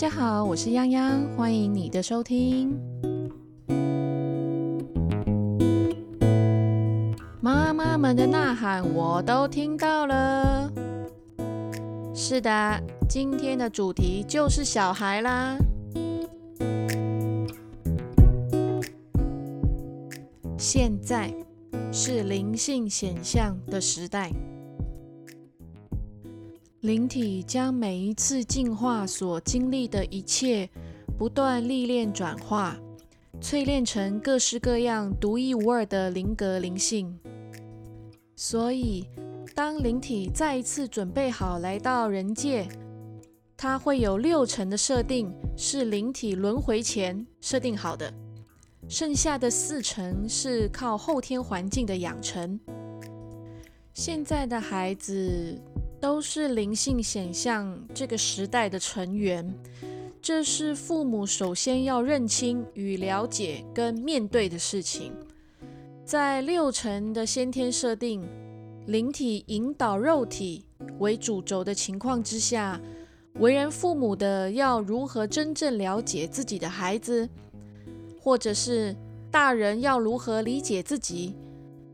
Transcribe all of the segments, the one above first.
大家好，我是泱泱，欢迎你的收听。妈妈们的呐喊我都听到了。是的，今天的主题就是小孩啦。现在是灵性显象的时代。灵体将每一次进化所经历的一切，不断历练转化，淬炼成各式各样独一无二的灵格灵性。所以，当灵体再一次准备好来到人界，它会有六成的设定，是灵体轮回前设定好的，剩下的四成是靠后天环境的养成。现在的孩子。都是灵性显象这个时代的成员，这是父母首先要认清与了解跟面对的事情。在六成的先天设定，灵体引导肉体为主轴的情况之下，为人父母的要如何真正了解自己的孩子，或者是大人要如何理解自己？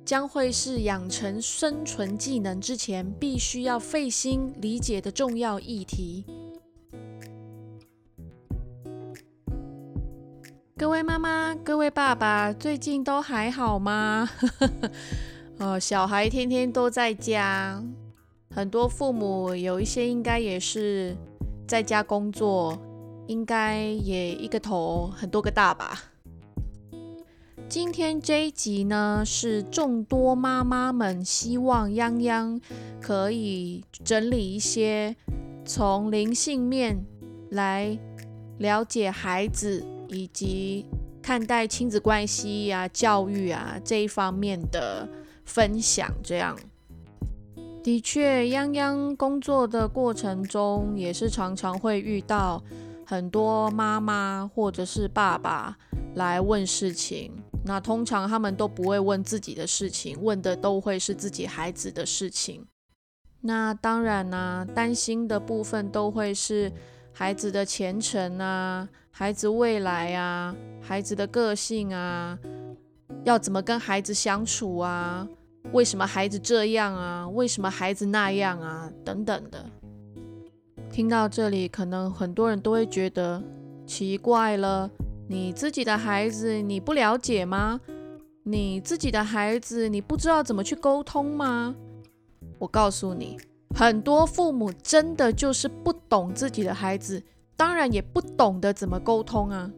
将会是养成生存技能之前必须要费心理解的重要议题。各位妈妈、各位爸爸，最近都还好吗？哦，小孩天天都在家，很多父母有一些应该也是在家工作，应该也一个头很多个大吧。今天这一集呢，是众多妈妈们希望泱泱可以整理一些从灵性面来了解孩子以及看待亲子关系啊、教育啊这一方面的分享。这样的确，泱泱工作的过程中，也是常常会遇到很多妈妈或者是爸爸来问事情。那通常他们都不会问自己的事情，问的都会是自己孩子的事情。那当然呢，担心的部分都会是孩子的前程啊，孩子未来啊，孩子的个性啊，要怎么跟孩子相处啊？为什么孩子这样啊？为什么孩子那样啊？等等的。听到这里，可能很多人都会觉得奇怪了。你自己的孩子你不了解吗？你自己的孩子你不知道怎么去沟通吗？我告诉你，很多父母真的就是不懂自己的孩子，当然也不懂得怎么沟通啊。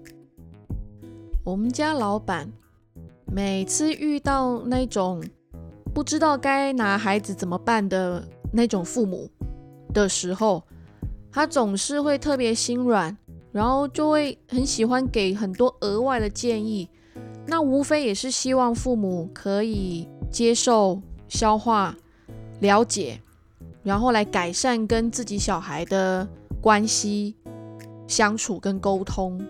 我们家老板每次遇到那种不知道该拿孩子怎么办的那种父母的时候，他总是会特别心软。然后就会很喜欢给很多额外的建议，那无非也是希望父母可以接受、消化、了解，然后来改善跟自己小孩的关系相处跟沟通。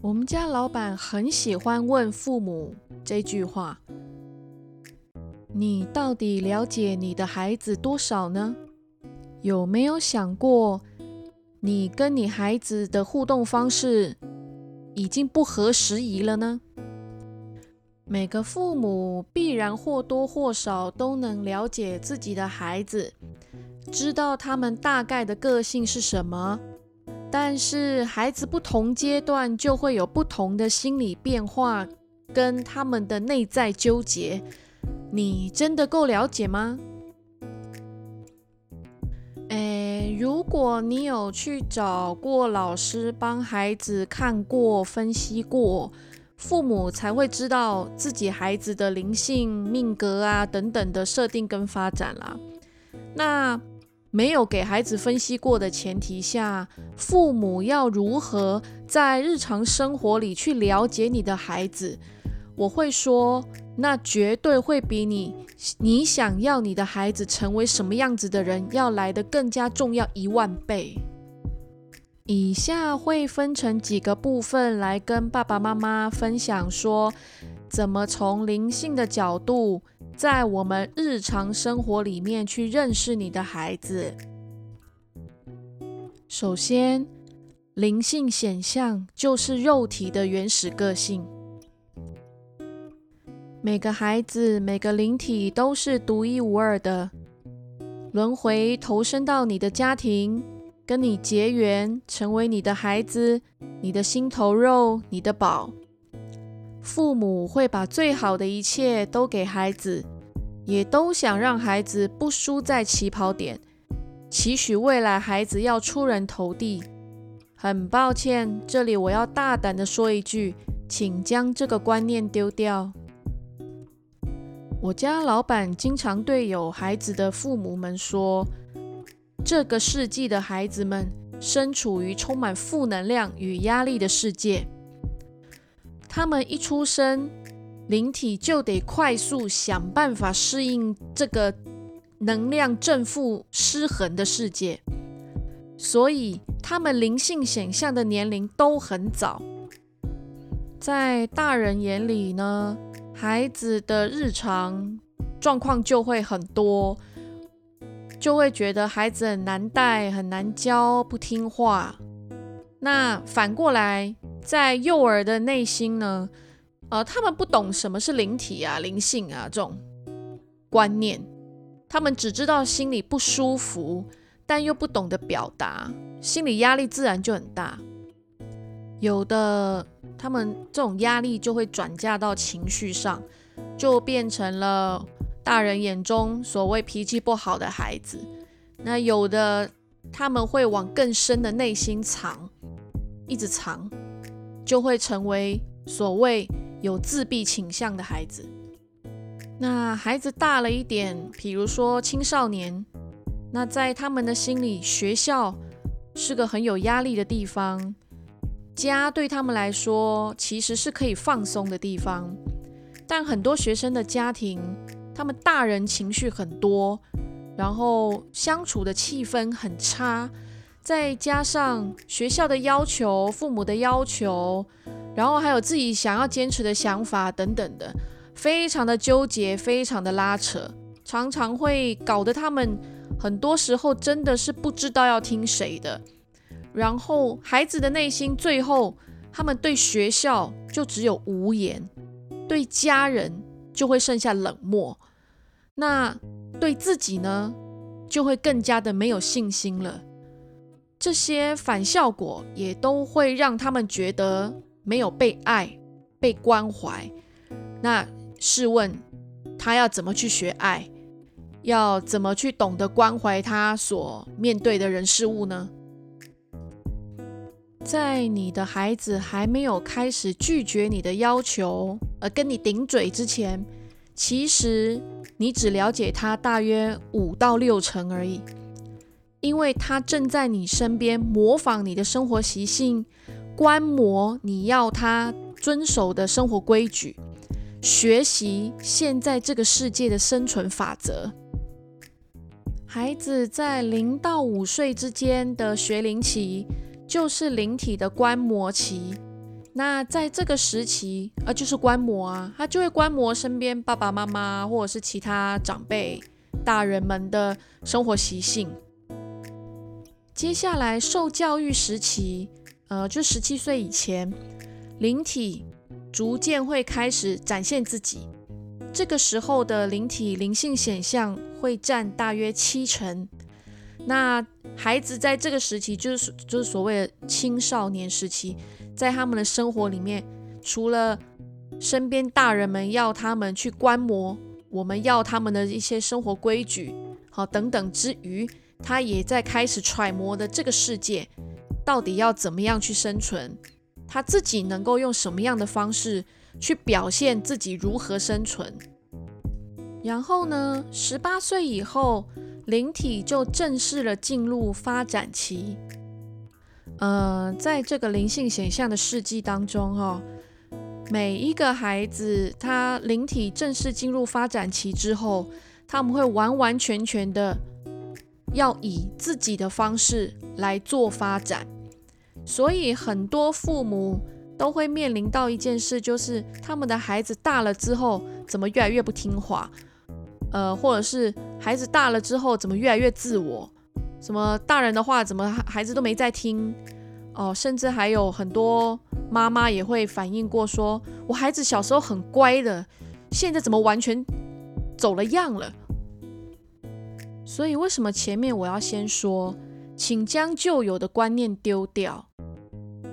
我们家老板很喜欢问父母这句话：“你到底了解你的孩子多少呢？有没有想过？”你跟你孩子的互动方式已经不合时宜了呢？每个父母必然或多或少都能了解自己的孩子，知道他们大概的个性是什么。但是孩子不同阶段就会有不同的心理变化，跟他们的内在纠结，你真的够了解吗？如果你有去找过老师帮孩子看过、分析过，父母才会知道自己孩子的灵性、命格啊等等的设定跟发展啦。那没有给孩子分析过的前提下，父母要如何在日常生活里去了解你的孩子？我会说。那绝对会比你你想要你的孩子成为什么样子的人要来的更加重要一万倍。以下会分成几个部分来跟爸爸妈妈分享，说怎么从灵性的角度，在我们日常生活里面去认识你的孩子。首先，灵性显象就是肉体的原始个性。每个孩子、每个灵体都是独一无二的。轮回投身到你的家庭，跟你结缘，成为你的孩子、你的心头肉、你的宝。父母会把最好的一切都给孩子，也都想让孩子不输在起跑点。期许未来孩子要出人头地，很抱歉，这里我要大胆的说一句，请将这个观念丢掉。我家老板经常对有孩子的父母们说，这个世纪的孩子们身处于充满负能量与压力的世界，他们一出生，灵体就得快速想办法适应这个。能量正负失衡的世界，所以他们灵性显象的年龄都很早。在大人眼里呢，孩子的日常状况就会很多，就会觉得孩子很难带、很难教、不听话。那反过来，在幼儿的内心呢，呃，他们不懂什么是灵体啊、灵性啊这种观念。他们只知道心里不舒服，但又不懂得表达，心理压力自然就很大。有的他们这种压力就会转嫁到情绪上，就变成了大人眼中所谓脾气不好的孩子。那有的他们会往更深的内心藏，一直藏，就会成为所谓有自闭倾向的孩子。那孩子大了一点，比如说青少年，那在他们的心里，学校是个很有压力的地方，家对他们来说其实是可以放松的地方。但很多学生的家庭，他们大人情绪很多，然后相处的气氛很差，再加上学校的要求、父母的要求，然后还有自己想要坚持的想法等等的。非常的纠结，非常的拉扯，常常会搞得他们很多时候真的是不知道要听谁的。然后孩子的内心最后，他们对学校就只有无言，对家人就会剩下冷漠，那对自己呢，就会更加的没有信心了。这些反效果也都会让他们觉得没有被爱、被关怀。那。试问他要怎么去学爱？要怎么去懂得关怀他所面对的人事物呢？在你的孩子还没有开始拒绝你的要求，而跟你顶嘴之前，其实你只了解他大约五到六成而已，因为他正在你身边模仿你的生活习性，观摩你要他遵守的生活规矩。学习现在这个世界的生存法则。孩子在零到五岁之间的学龄期，就是灵体的观摩期。那在这个时期，呃，就是观摩啊，他就会观摩身边爸爸妈妈或者是其他长辈、大人们的生活习性。接下来受教育时期，呃，就十七岁以前，灵体。逐渐会开始展现自己，这个时候的灵体灵性显象会占大约七成。那孩子在这个时期，就是就是所谓的青少年时期，在他们的生活里面，除了身边大人们要他们去观摩，我们要他们的一些生活规矩，好等等之余，他也在开始揣摩的这个世界到底要怎么样去生存。他自己能够用什么样的方式去表现自己如何生存？然后呢？十八岁以后，灵体就正式了进入发展期。呃，在这个灵性显象的世纪当中，哈，每一个孩子他灵体正式进入发展期之后，他们会完完全全的要以自己的方式来做发展。所以很多父母都会面临到一件事，就是他们的孩子大了之后怎么越来越不听话，呃，或者是孩子大了之后怎么越来越自我，什么大人的话，怎么孩子都没在听哦？甚至还有很多妈妈也会反映过，说我孩子小时候很乖的，现在怎么完全走了样了？所以为什么前面我要先说，请将旧有的观念丢掉。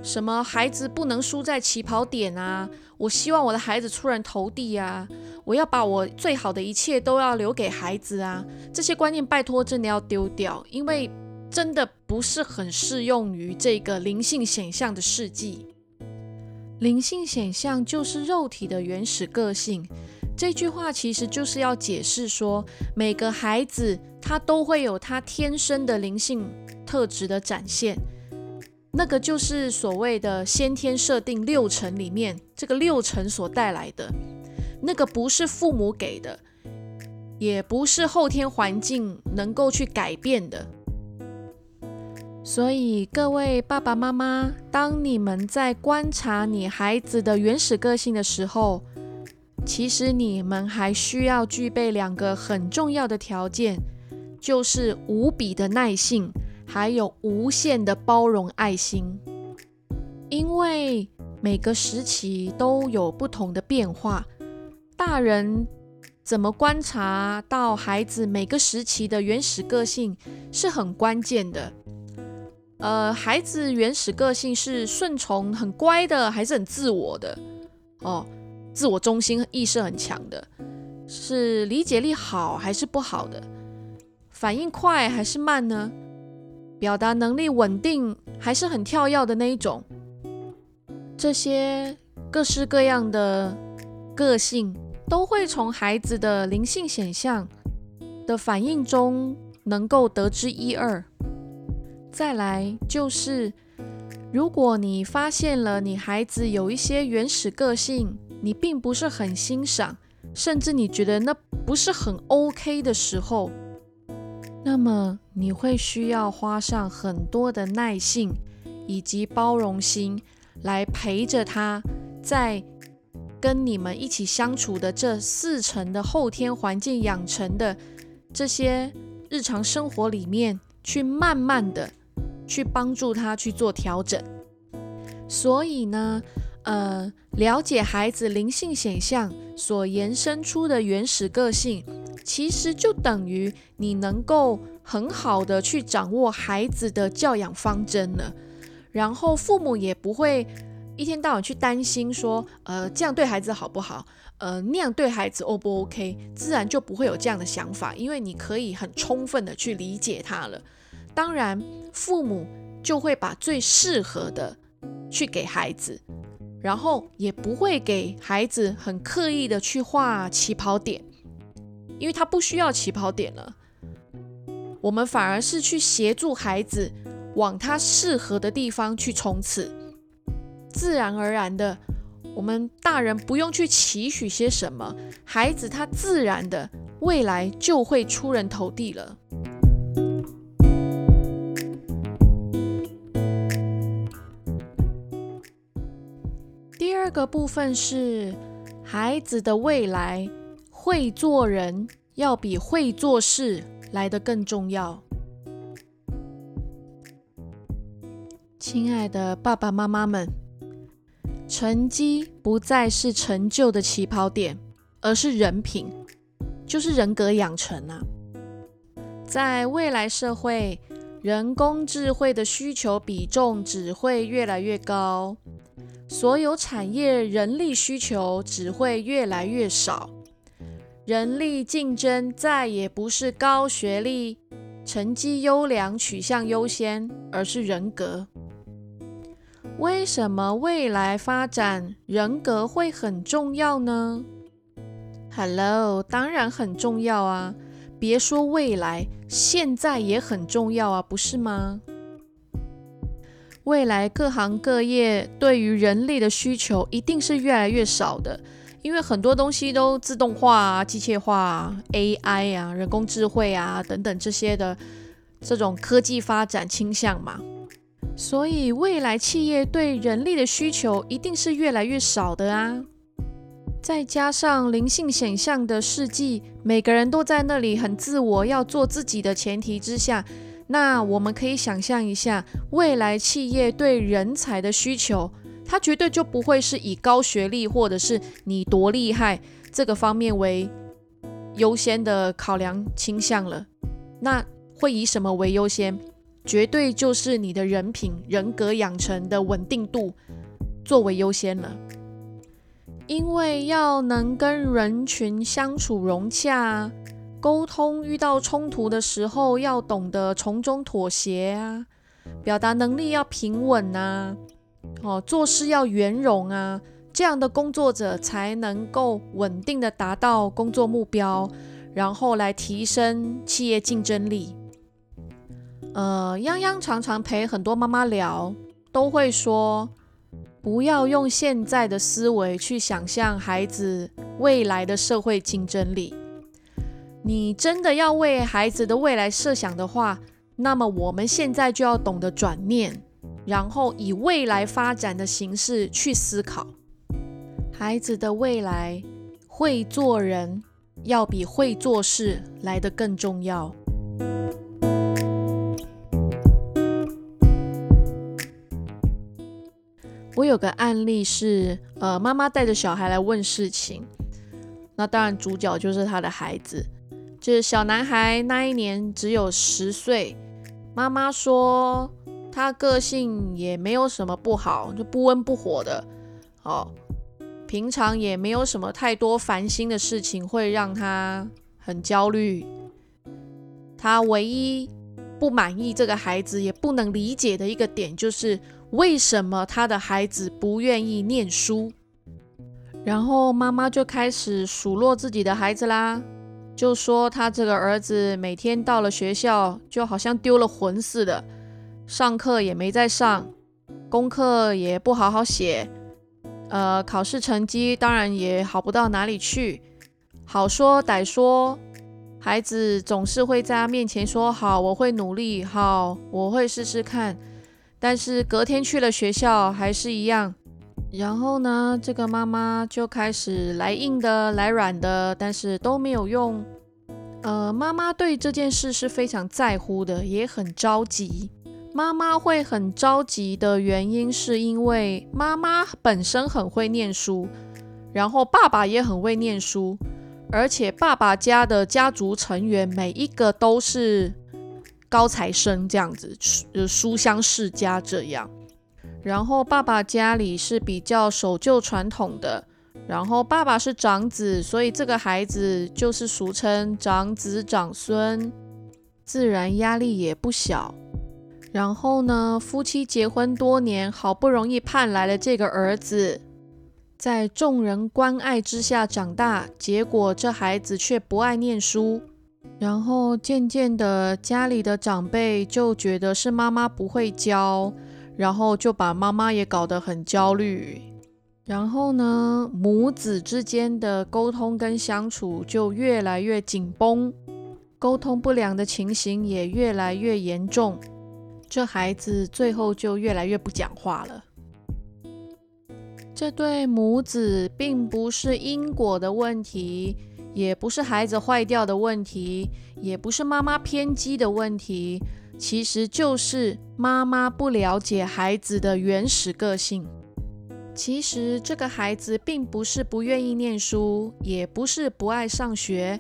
什么孩子不能输在起跑点啊？我希望我的孩子出人头地啊！我要把我最好的一切都要留给孩子啊！这些观念拜托真的要丢掉，因为真的不是很适用于这个灵性显象的世纪。灵性显象就是肉体的原始个性。这句话其实就是要解释说，每个孩子他都会有他天生的灵性特质的展现。那个就是所谓的先天设定六成里面，这个六成所带来的那个不是父母给的，也不是后天环境能够去改变的。所以各位爸爸妈妈，当你们在观察你孩子的原始个性的时候，其实你们还需要具备两个很重要的条件，就是无比的耐性。还有无限的包容爱心，因为每个时期都有不同的变化。大人怎么观察到孩子每个时期的原始个性是很关键的。呃，孩子原始个性是顺从、很乖的，还是很自我的？哦，自我中心意识很强的，是理解力好还是不好的？反应快还是慢呢？表达能力稳定还是很跳跃的那一种，这些各式各样的个性都会从孩子的灵性显象的反应中能够得知一二。再来就是，如果你发现了你孩子有一些原始个性，你并不是很欣赏，甚至你觉得那不是很 OK 的时候。那么你会需要花上很多的耐性以及包容心来陪着他，在跟你们一起相处的这四层的后天环境养成的这些日常生活里面，去慢慢的去帮助他去做调整。所以呢，呃，了解孩子灵性显象所延伸出的原始个性。其实就等于你能够很好的去掌握孩子的教养方针了，然后父母也不会一天到晚去担心说，呃，这样对孩子好不好？呃，那样对孩子 O 不 OK？自然就不会有这样的想法，因为你可以很充分的去理解他了。当然，父母就会把最适合的去给孩子，然后也不会给孩子很刻意的去画起跑点。因为他不需要起跑点了，我们反而是去协助孩子往他适合的地方去冲刺，自然而然的，我们大人不用去期许些什么，孩子他自然的未来就会出人头地了。第二个部分是孩子的未来。会做人要比会做事来得更重要。亲爱的爸爸妈妈们，成绩不再是成就的起跑点，而是人品，就是人格养成啊。在未来社会，人工智慧的需求比重只会越来越高，所有产业人力需求只会越来越少。人力竞争再也不是高学历、成绩优良取向优先，而是人格。为什么未来发展人格会很重要呢？Hello，当然很重要啊！别说未来，现在也很重要啊，不是吗？未来各行各业对于人力的需求一定是越来越少的。因为很多东西都自动化啊、机械化、AI 啊、人工智慧啊等等这些的这种科技发展倾向嘛，所以未来企业对人力的需求一定是越来越少的啊。再加上灵性显象的世纪，每个人都在那里很自我，要做自己的前提之下，那我们可以想象一下，未来企业对人才的需求，它绝对就不会是以高学历或者是你多厉害这个方面为优先的考量倾向了。那会以什么为优先？绝对就是你的人品、人格养成的稳定度作为优先了。因为要能跟人群相处融洽。沟通遇到冲突的时候，要懂得从中妥协啊，表达能力要平稳啊，哦，做事要圆融啊，这样的工作者才能够稳定的达到工作目标，然后来提升企业竞争力。呃，泱泱常常陪很多妈妈聊，都会说，不要用现在的思维去想象孩子未来的社会竞争力。你真的要为孩子的未来设想的话，那么我们现在就要懂得转念，然后以未来发展的形式去思考。孩子的未来会做人，要比会做事来得更重要。我有个案例是，呃，妈妈带着小孩来问事情，那当然主角就是他的孩子。就是小男孩那一年只有十岁，妈妈说他个性也没有什么不好，就不温不火的，哦，平常也没有什么太多烦心的事情会让他很焦虑。他唯一不满意这个孩子也不能理解的一个点，就是为什么他的孩子不愿意念书。然后妈妈就开始数落自己的孩子啦。就说他这个儿子每天到了学校，就好像丢了魂似的，上课也没在上，功课也不好好写，呃，考试成绩当然也好不到哪里去。好说歹说，孩子总是会在他面前说好，我会努力，好，我会试试看。但是隔天去了学校，还是一样。然后呢，这个妈妈就开始来硬的，来软的，但是都没有用。呃，妈妈对这件事是非常在乎的，也很着急。妈妈会很着急的原因，是因为妈妈本身很会念书，然后爸爸也很会念书，而且爸爸家的家族成员每一个都是高材生，这样子，书书香世家这样。然后爸爸家里是比较守旧传统的，然后爸爸是长子，所以这个孩子就是俗称长子长孙，自然压力也不小。然后呢，夫妻结婚多年，好不容易盼来了这个儿子，在众人关爱之下长大，结果这孩子却不爱念书，然后渐渐的家里的长辈就觉得是妈妈不会教。然后就把妈妈也搞得很焦虑，然后呢，母子之间的沟通跟相处就越来越紧绷，沟通不良的情形也越来越严重，这孩子最后就越来越不讲话了。这对母子并不是因果的问题，也不是孩子坏掉的问题，也不是妈妈偏激的问题。其实就是妈妈不了解孩子的原始个性。其实这个孩子并不是不愿意念书，也不是不爱上学，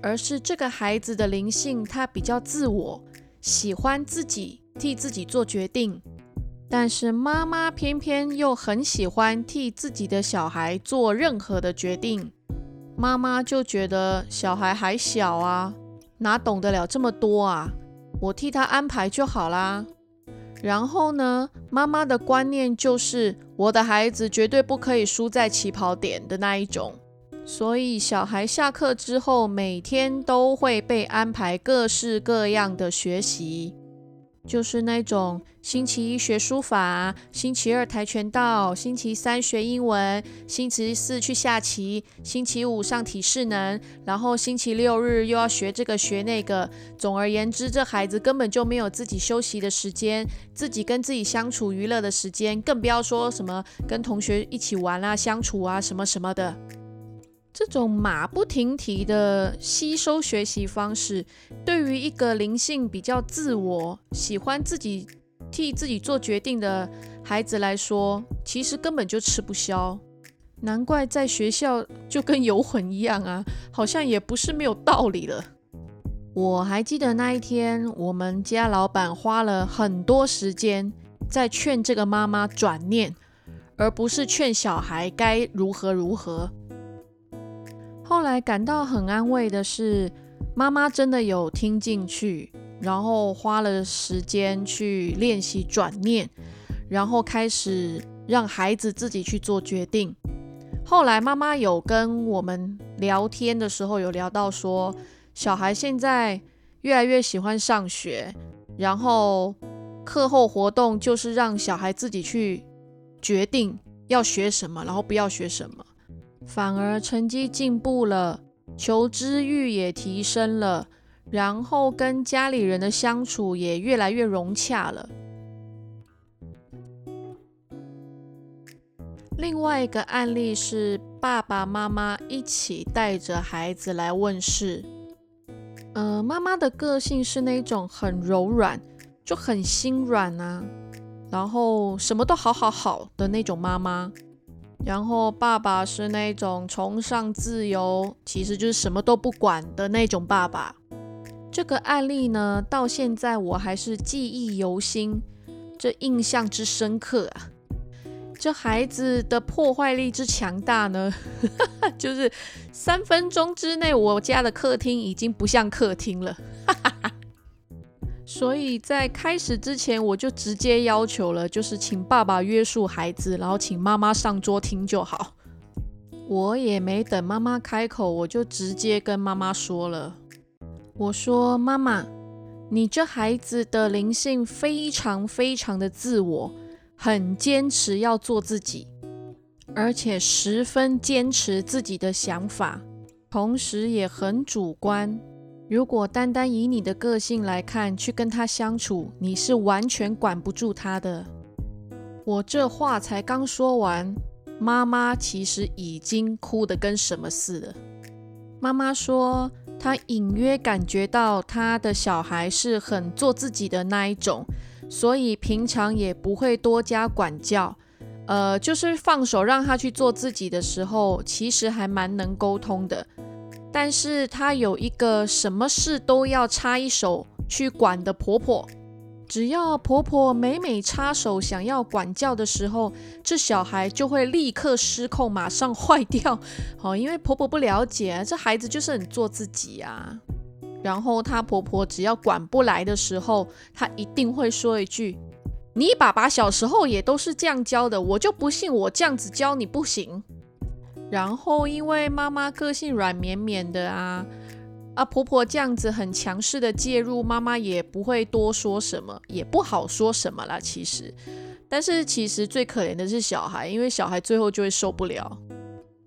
而是这个孩子的灵性他比较自我，喜欢自己替自己做决定。但是妈妈偏偏又很喜欢替自己的小孩做任何的决定。妈妈就觉得小孩还小啊，哪懂得了这么多啊？我替他安排就好啦。然后呢，妈妈的观念就是我的孩子绝对不可以输在起跑点的那一种，所以小孩下课之后，每天都会被安排各式各样的学习。就是那种星期一学书法，星期二跆拳道，星期三学英文，星期四去下棋，星期五上体适能，然后星期六日又要学这个学那个。总而言之，这孩子根本就没有自己休息的时间，自己跟自己相处娱乐的时间，更不要说什么跟同学一起玩啊、相处啊什么什么的。这种马不停蹄的吸收学习方式，对于一个灵性比较自我、喜欢自己替自己做决定的孩子来说，其实根本就吃不消。难怪在学校就跟游魂一样啊，好像也不是没有道理了。我还记得那一天，我们家老板花了很多时间在劝这个妈妈转念，而不是劝小孩该如何如何。后来感到很安慰的是，妈妈真的有听进去，然后花了时间去练习转念，然后开始让孩子自己去做决定。后来妈妈有跟我们聊天的时候，有聊到说，小孩现在越来越喜欢上学，然后课后活动就是让小孩自己去决定要学什么，然后不要学什么，反而成绩进步了，求知欲也提升了，然后跟家里人的相处也越来越融洽了。另外一个案例是爸爸妈妈一起带着孩子来问事。呃，妈妈的个性是那种很柔软，就很心软啊，然后什么都好好好的那种妈妈。然后爸爸是那种崇尚自由，其实就是什么都不管的那种爸爸。这个案例呢，到现在我还是记忆犹新，这印象之深刻啊。这孩子的破坏力之强大呢，就是三分钟之内，我家的客厅已经不像客厅了。所以在开始之前，我就直接要求了，就是请爸爸约束孩子，然后请妈妈上桌听就好。我也没等妈妈开口，我就直接跟妈妈说了：“我说妈妈，你这孩子的灵性非常非常的自我。”很坚持要做自己，而且十分坚持自己的想法，同时也很主观。如果单单以你的个性来看，去跟他相处，你是完全管不住他的。我这话才刚说完，妈妈其实已经哭得跟什么似的。妈妈说，她隐约感觉到她的小孩是很做自己的那一种。所以平常也不会多加管教，呃，就是放手让他去做自己的时候，其实还蛮能沟通的。但是他有一个什么事都要插一手去管的婆婆，只要婆婆每每插手想要管教的时候，这小孩就会立刻失控，马上坏掉。哦，因为婆婆不了解，这孩子就是很做自己啊。然后她婆婆只要管不来的时候，她一定会说一句：“你爸爸小时候也都是这样教的，我就不信我这样子教你不行。”然后因为妈妈个性软绵绵的啊，啊婆婆这样子很强势的介入，妈妈也不会多说什么，也不好说什么啦。其实，但是其实最可怜的是小孩，因为小孩最后就会受不了。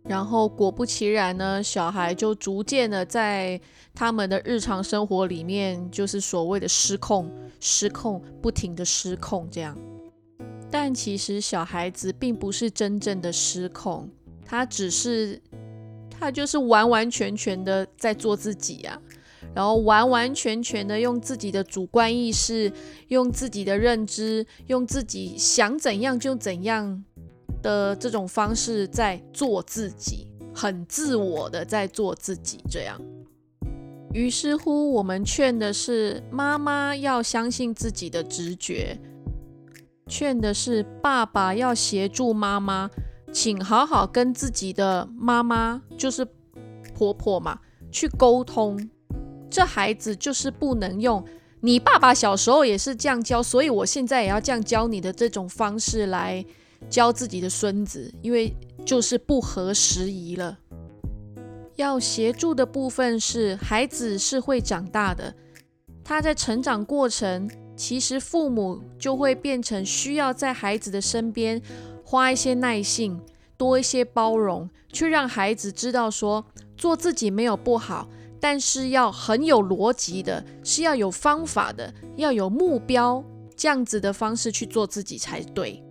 然后果不其然呢，小孩就逐渐的在他们的日常生活里面，就是所谓的失控、失控、不停的失控这样。但其实小孩子并不是真正的失控，他只是他就是完完全全的在做自己啊，然后完完全全的用自己的主观意识、用自己的认知、用自己想怎样就怎样。的这种方式在做自己，很自我的在做自己，这样。于是乎，我们劝的是妈妈要相信自己的直觉，劝的是爸爸要协助妈妈，请好好跟自己的妈妈，就是婆婆嘛，去沟通。这孩子就是不能用你爸爸小时候也是这样教，所以我现在也要这样教你的这种方式来。教自己的孙子，因为就是不合时宜了。要协助的部分是，孩子是会长大的，他在成长过程，其实父母就会变成需要在孩子的身边花一些耐性，多一些包容，去让孩子知道说，做自己没有不好，但是要很有逻辑的，是要有方法的，要有目标，这样子的方式去做自己才对。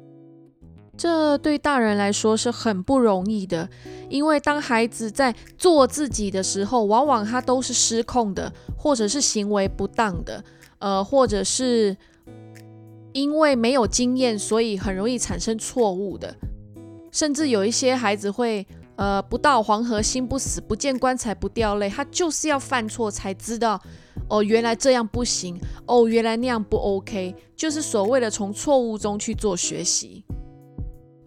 这对大人来说是很不容易的，因为当孩子在做自己的时候，往往他都是失控的，或者是行为不当的，呃，或者是因为没有经验，所以很容易产生错误的。甚至有一些孩子会，呃，不到黄河心不死，不见棺材不掉泪，他就是要犯错才知道，哦，原来这样不行，哦，原来那样不 OK，就是所谓的从错误中去做学习。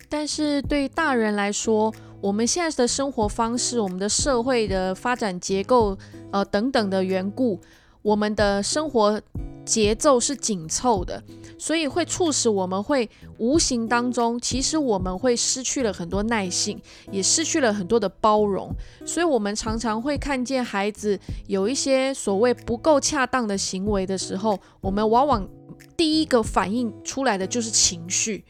但是对大人来说，我们现在的生活方式、我们的社会的发展结构，呃等等的缘故，我们的生活节奏是紧凑的，所以会促使我们会无形当中，其实我们会失去了很多耐性，也失去了很多的包容。所以，我们常常会看见孩子有一些所谓不够恰当的行为的时候，我们往往第一个反应出来的就是情绪。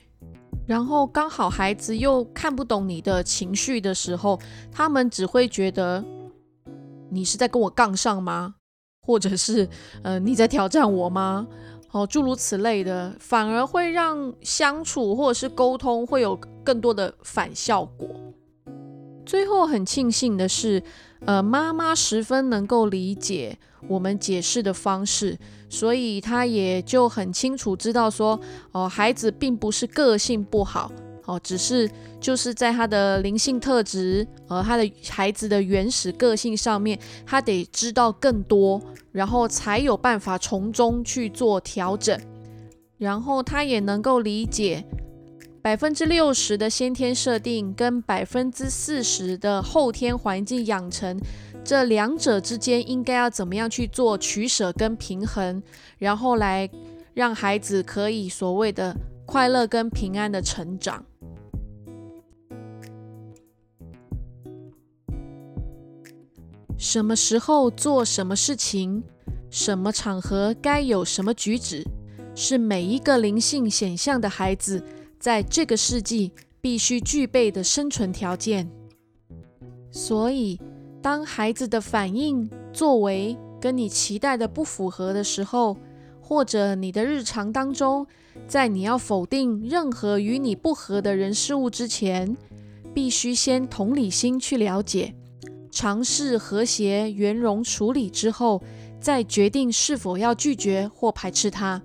然后刚好孩子又看不懂你的情绪的时候，他们只会觉得你是在跟我杠上吗？或者是呃你在挑战我吗？哦，诸如此类的，反而会让相处或者是沟通会有更多的反效果。最后很庆幸的是，呃，妈妈十分能够理解我们解释的方式。所以她也就很清楚知道说，哦，孩子并不是个性不好，哦，只是就是在他的灵性特质，呃，他的孩子的原始个性上面，他得知道更多，然后才有办法从中去做调整。然后他也能够理解百分之六十的先天设定跟百分之四十的后天环境养成。这两者之间应该要怎么样去做取舍跟平衡，然后来让孩子可以所谓的快乐跟平安的成长。什么时候做什么事情，什么场合该有什么举止，是每一个灵性显象的孩子在这个世纪必须具备的生存条件。所以。当孩子的反应、作为跟你期待的不符合的时候，或者你的日常当中，在你要否定任何与你不合的人事物之前，必须先同理心去了解，尝试和谐圆融处理之后，再决定是否要拒绝或排斥它。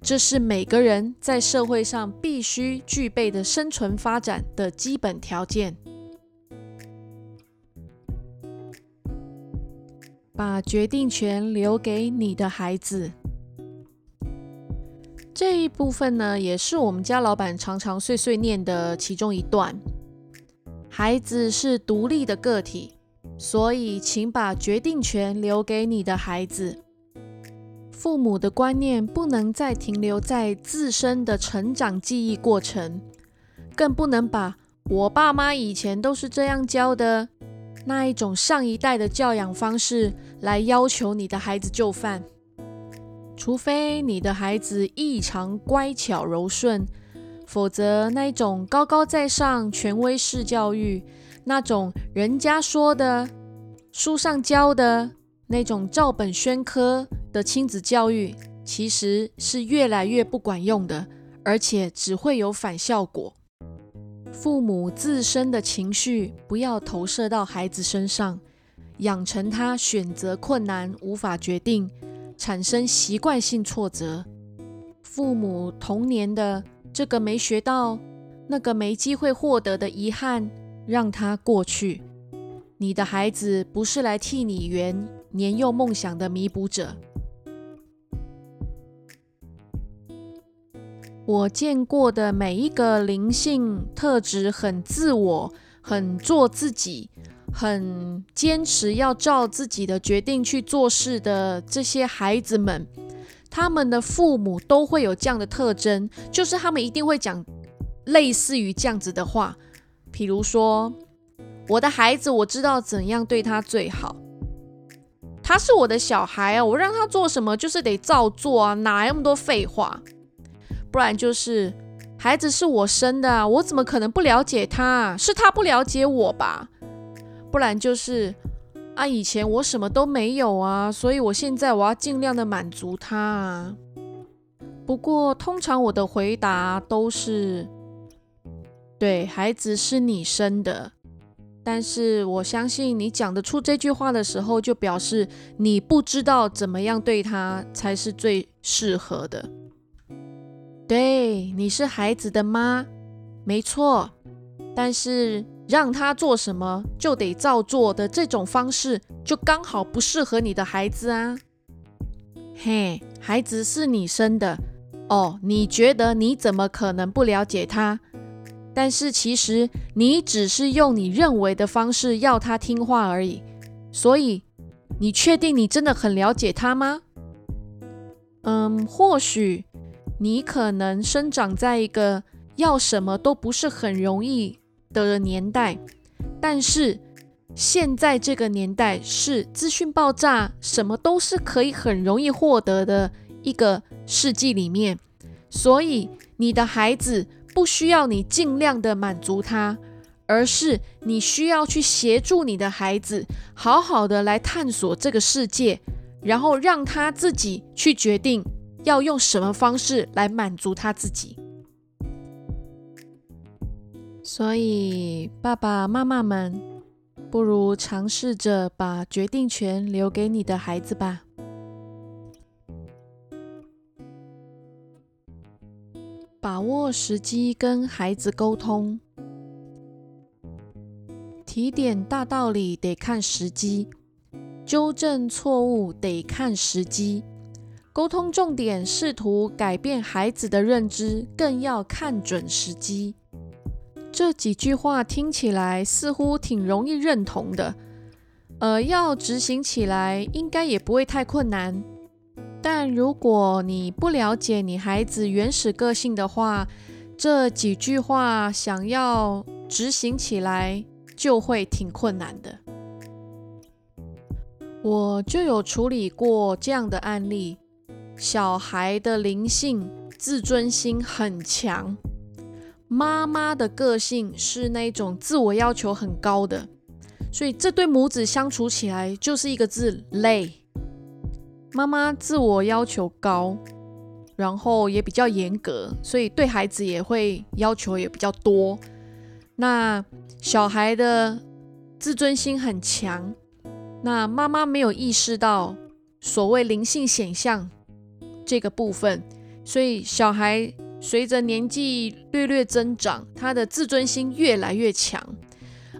这是每个人在社会上必须具备的生存发展的基本条件。把决定权留给你的孩子。这一部分呢，也是我们家老板常常碎碎念的其中一段。孩子是独立的个体，所以请把决定权留给你的孩子。父母的观念不能再停留在自身的成长记忆过程，更不能把我爸妈以前都是这样教的。那一种上一代的教养方式来要求你的孩子就范，除非你的孩子异常乖巧柔顺，否则那种高高在上、权威式教育，那种人家说的、书上教的那种照本宣科的亲子教育，其实是越来越不管用的，而且只会有反效果。父母自身的情绪不要投射到孩子身上，养成他选择困难、无法决定、产生习惯性挫折。父母童年的这个没学到、那个没机会获得的遗憾，让他过去。你的孩子不是来替你圆年幼梦想的弥补者。我见过的每一个灵性特质很自我、很做自己、很坚持要照自己的决定去做事的这些孩子们，他们的父母都会有这样的特征，就是他们一定会讲类似于这样子的话，比如说：“我的孩子，我知道怎样对他最好，他是我的小孩啊，我让他做什么就是得照做啊，哪那么多废话？”不然就是孩子是我生的啊，我怎么可能不了解他？是他不了解我吧？不然就是啊，以前我什么都没有啊，所以我现在我要尽量的满足他啊。不过通常我的回答都是对，孩子是你生的，但是我相信你讲得出这句话的时候，就表示你不知道怎么样对他才是最适合的。对，你是孩子的妈，没错，但是让他做什么就得照做的这种方式，就刚好不适合你的孩子啊。嘿，孩子是你生的。哦，你觉得你怎么可能不了解他？但是其实你只是用你认为的方式要他听话而已。所以，你确定你真的很了解他吗？嗯，或许你可能生长在一个要什么都不是很容易的年代，但是现在这个年代是资讯爆炸，什么都是可以很容易获得的一个。世纪里面，所以你的孩子不需要你尽量的满足他，而是你需要去协助你的孩子，好好的来探索这个世界，然后让他自己去决定要用什么方式来满足他自己。所以，爸爸妈妈们，不如尝试着把决定权留给你的孩子吧。把握时机跟孩子沟通，提点大道理得看时机，纠正错误得看时机，沟通重点试图改变孩子的认知，更要看准时机。这几句话听起来似乎挺容易认同的，呃，要执行起来应该也不会太困难。但如果你不了解你孩子原始个性的话，这几句话想要执行起来就会挺困难的。我就有处理过这样的案例：小孩的灵性、自尊心很强，妈妈的个性是那种自我要求很高的，所以这对母子相处起来就是一个字累。妈妈自我要求高，然后也比较严格，所以对孩子也会要求也比较多。那小孩的自尊心很强，那妈妈没有意识到所谓灵性显象这个部分，所以小孩随着年纪略略增长，他的自尊心越来越强。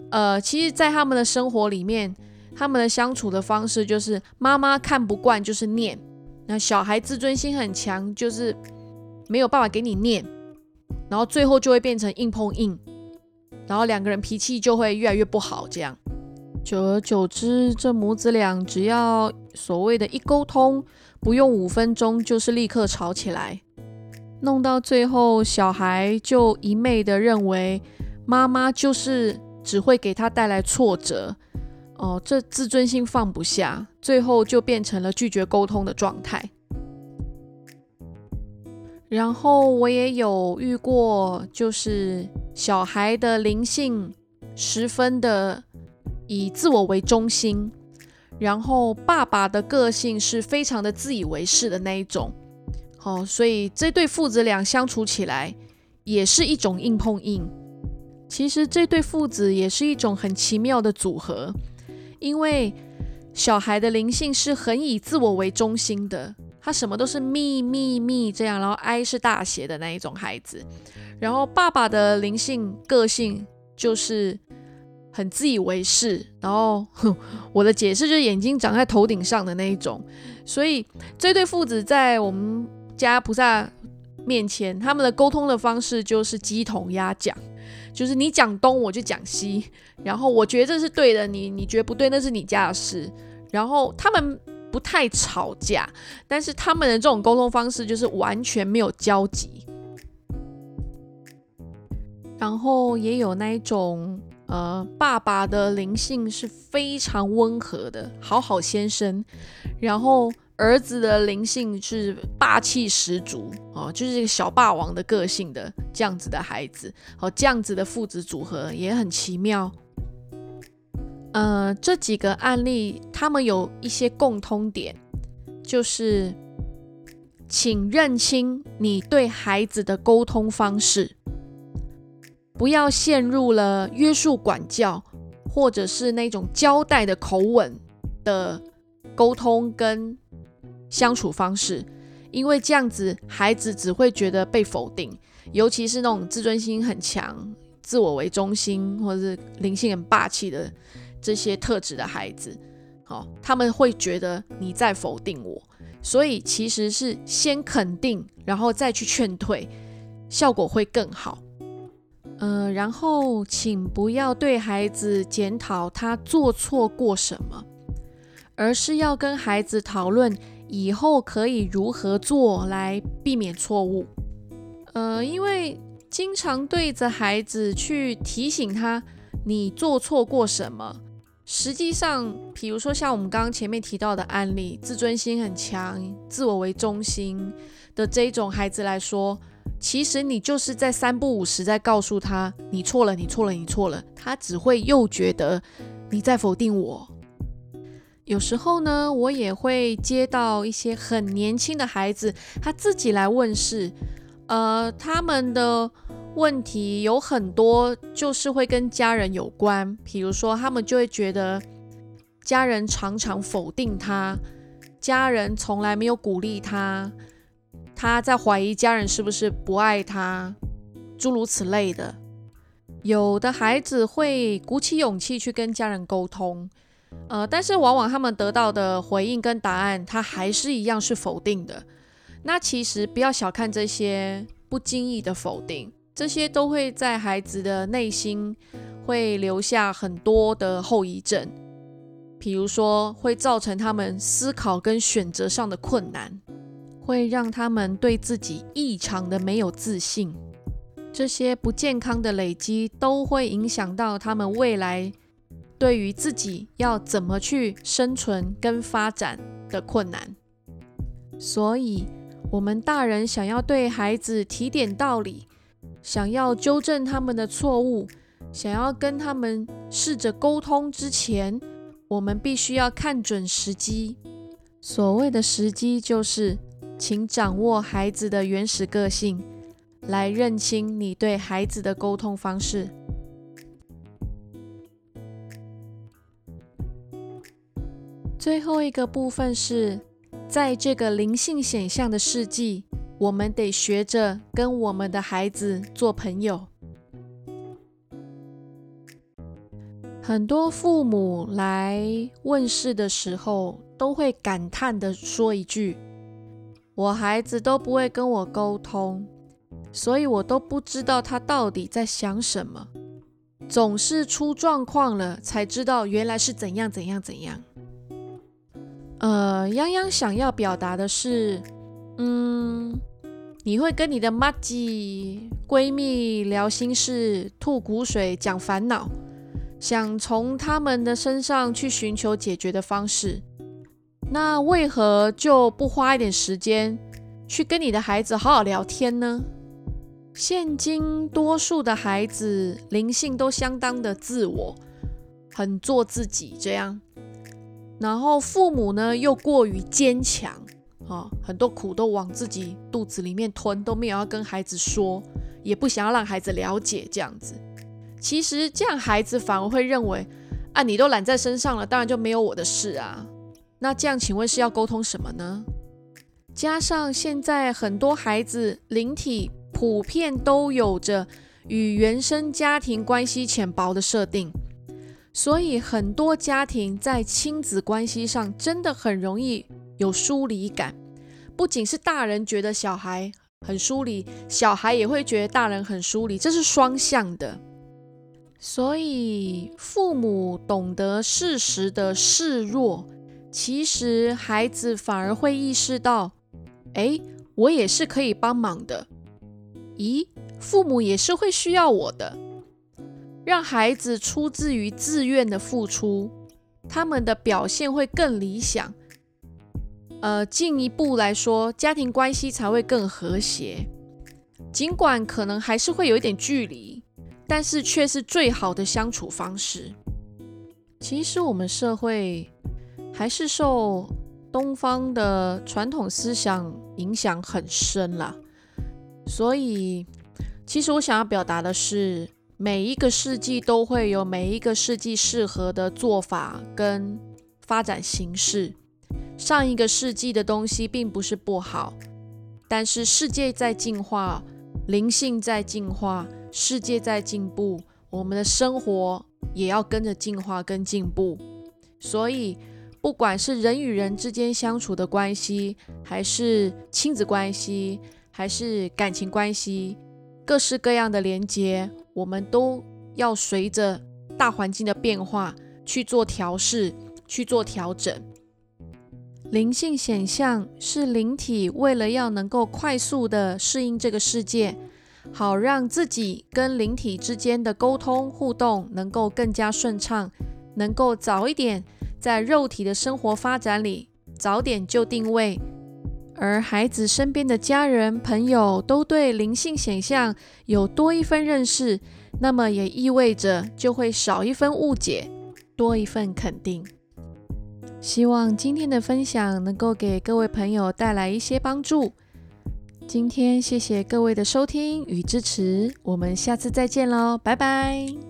呃，其实，在他们的生活里面。他们的相处的方式就是妈妈看不惯就是念，那小孩自尊心很强，就是没有办法给你念，然后最后就会变成硬碰硬，然后两个人脾气就会越来越不好。这样久而久之，这母子俩只要所谓的一沟通，不用五分钟就是立刻吵起来，弄到最后小孩就一昧的认为妈妈就是只会给他带来挫折。哦，这自尊心放不下，最后就变成了拒绝沟通的状态。然后我也有遇过，就是小孩的灵性十分的以自我为中心，然后爸爸的个性是非常的自以为是的那一种。哦，所以这对父子俩相处起来也是一种硬碰硬。其实这对父子也是一种很奇妙的组合。因为小孩的灵性是很以自我为中心的，他什么都是咪咪咪这样，然后 I 是大写的那一种孩子。然后爸爸的灵性个性就是很自以为是，然后 我的解释就是眼睛长在头顶上的那一种。所以这对父子在我们家菩萨面前，他们的沟通的方式就是鸡同鸭讲。就是你讲东，我就讲西，然后我觉得这是对的，你你觉得不对，那是你家的事。然后他们不太吵架，但是他们的这种沟通方式就是完全没有交集。然后也有那一种，呃，爸爸的灵性是非常温和的，好好先生，然后。儿子的灵性是霸气十足哦，就是一个小霸王的个性的这样子的孩子，哦，这样子的父子组合也很奇妙。呃，这几个案例他们有一些共通点，就是请认清你对孩子的沟通方式。不要陷入了约束管教，或者是那种交代的口吻的沟通跟相处方式，因为这样子孩子只会觉得被否定，尤其是那种自尊心很强、自我为中心或者是灵性很霸气的这些特质的孩子，好，他们会觉得你在否定我。所以其实是先肯定，然后再去劝退，效果会更好。呃，然后请不要对孩子检讨他做错过什么，而是要跟孩子讨论以后可以如何做来避免错误。呃，因为经常对着孩子去提醒他你做错过什么。实际上，比如说像我们刚刚前面提到的案例，自尊心很强、自我为中心的这种孩子来说，其实你就是在三不五时在告诉他你错了，你错了，你错了，他只会又觉得你在否定我。有时候呢，我也会接到一些很年轻的孩子，他自己来问事，呃，他们的。问题有很多，就是会跟家人有关。比如说，他们就会觉得家人常常否定他，家人从来没有鼓励他，他在怀疑家人是不是不爱他，诸如此类的。有的孩子会鼓起勇气去跟家人沟通，呃，但是往往他们得到的回应跟答案，他还是一样是否定的。那其实不要小看这些不经意的否定。这些都会在孩子的内心会留下很多的后遗症，比如说会造成他们思考跟选择上的困难，会让他们对自己异常的没有自信。这些不健康的累积都会影响到他们未来对于自己要怎么去生存跟发展的困难。所以，我们大人想要对孩子提点道理。想要纠正他们的错误，想要跟他们试着沟通之前，我们必须要看准时机。所谓的时机，就是请掌握孩子的原始个性，来认清你对孩子的沟通方式。最后一个部分是，在这个灵性显象的世纪。我们得学着跟我们的孩子做朋友。很多父母来问世的时候，都会感叹的说一句：“我孩子都不会跟我沟通，所以我都不知道他到底在想什么，总是出状况了才知道原来是怎样怎样怎样。”呃，泱泱想要表达的是。嗯，你会跟你的妈吉闺蜜聊心事、吐苦水、讲烦恼，想从他们的身上去寻求解决的方式。那为何就不花一点时间去跟你的孩子好好聊天呢？现今多数的孩子灵性都相当的自我，很做自己这样，然后父母呢又过于坚强。啊，很多苦都往自己肚子里面吞，都没有要跟孩子说，也不想要让孩子了解这样子。其实这样孩子反而会认为，啊，你都揽在身上了，当然就没有我的事啊。那这样，请问是要沟通什么呢？加上现在很多孩子灵体普遍都有着与原生家庭关系浅薄的设定，所以很多家庭在亲子关系上真的很容易。有疏离感，不仅是大人觉得小孩很疏离，小孩也会觉得大人很疏离，这是双向的。所以父母懂得适时的示弱，其实孩子反而会意识到，哎，我也是可以帮忙的。咦，父母也是会需要我的，让孩子出自于自愿的付出，他们的表现会更理想。呃，进一步来说，家庭关系才会更和谐。尽管可能还是会有一点距离，但是却是最好的相处方式。其实我们社会还是受东方的传统思想影响很深啦，所以其实我想要表达的是，每一个世纪都会有每一个世纪适合的做法跟发展形式。上一个世纪的东西并不是不好，但是世界在进化，灵性在进化，世界在进步，我们的生活也要跟着进化跟进步。所以，不管是人与人之间相处的关系，还是亲子关系，还是感情关系，各式各样的连接，我们都要随着大环境的变化去做调试，去做调整。灵性显象是灵体为了要能够快速的适应这个世界，好让自己跟灵体之间的沟通互动能够更加顺畅，能够早一点在肉体的生活发展里早点就定位。而孩子身边的家人朋友都对灵性显象有多一分认识，那么也意味着就会少一分误解，多一份肯定。希望今天的分享能够给各位朋友带来一些帮助。今天谢谢各位的收听与支持，我们下次再见喽，拜拜。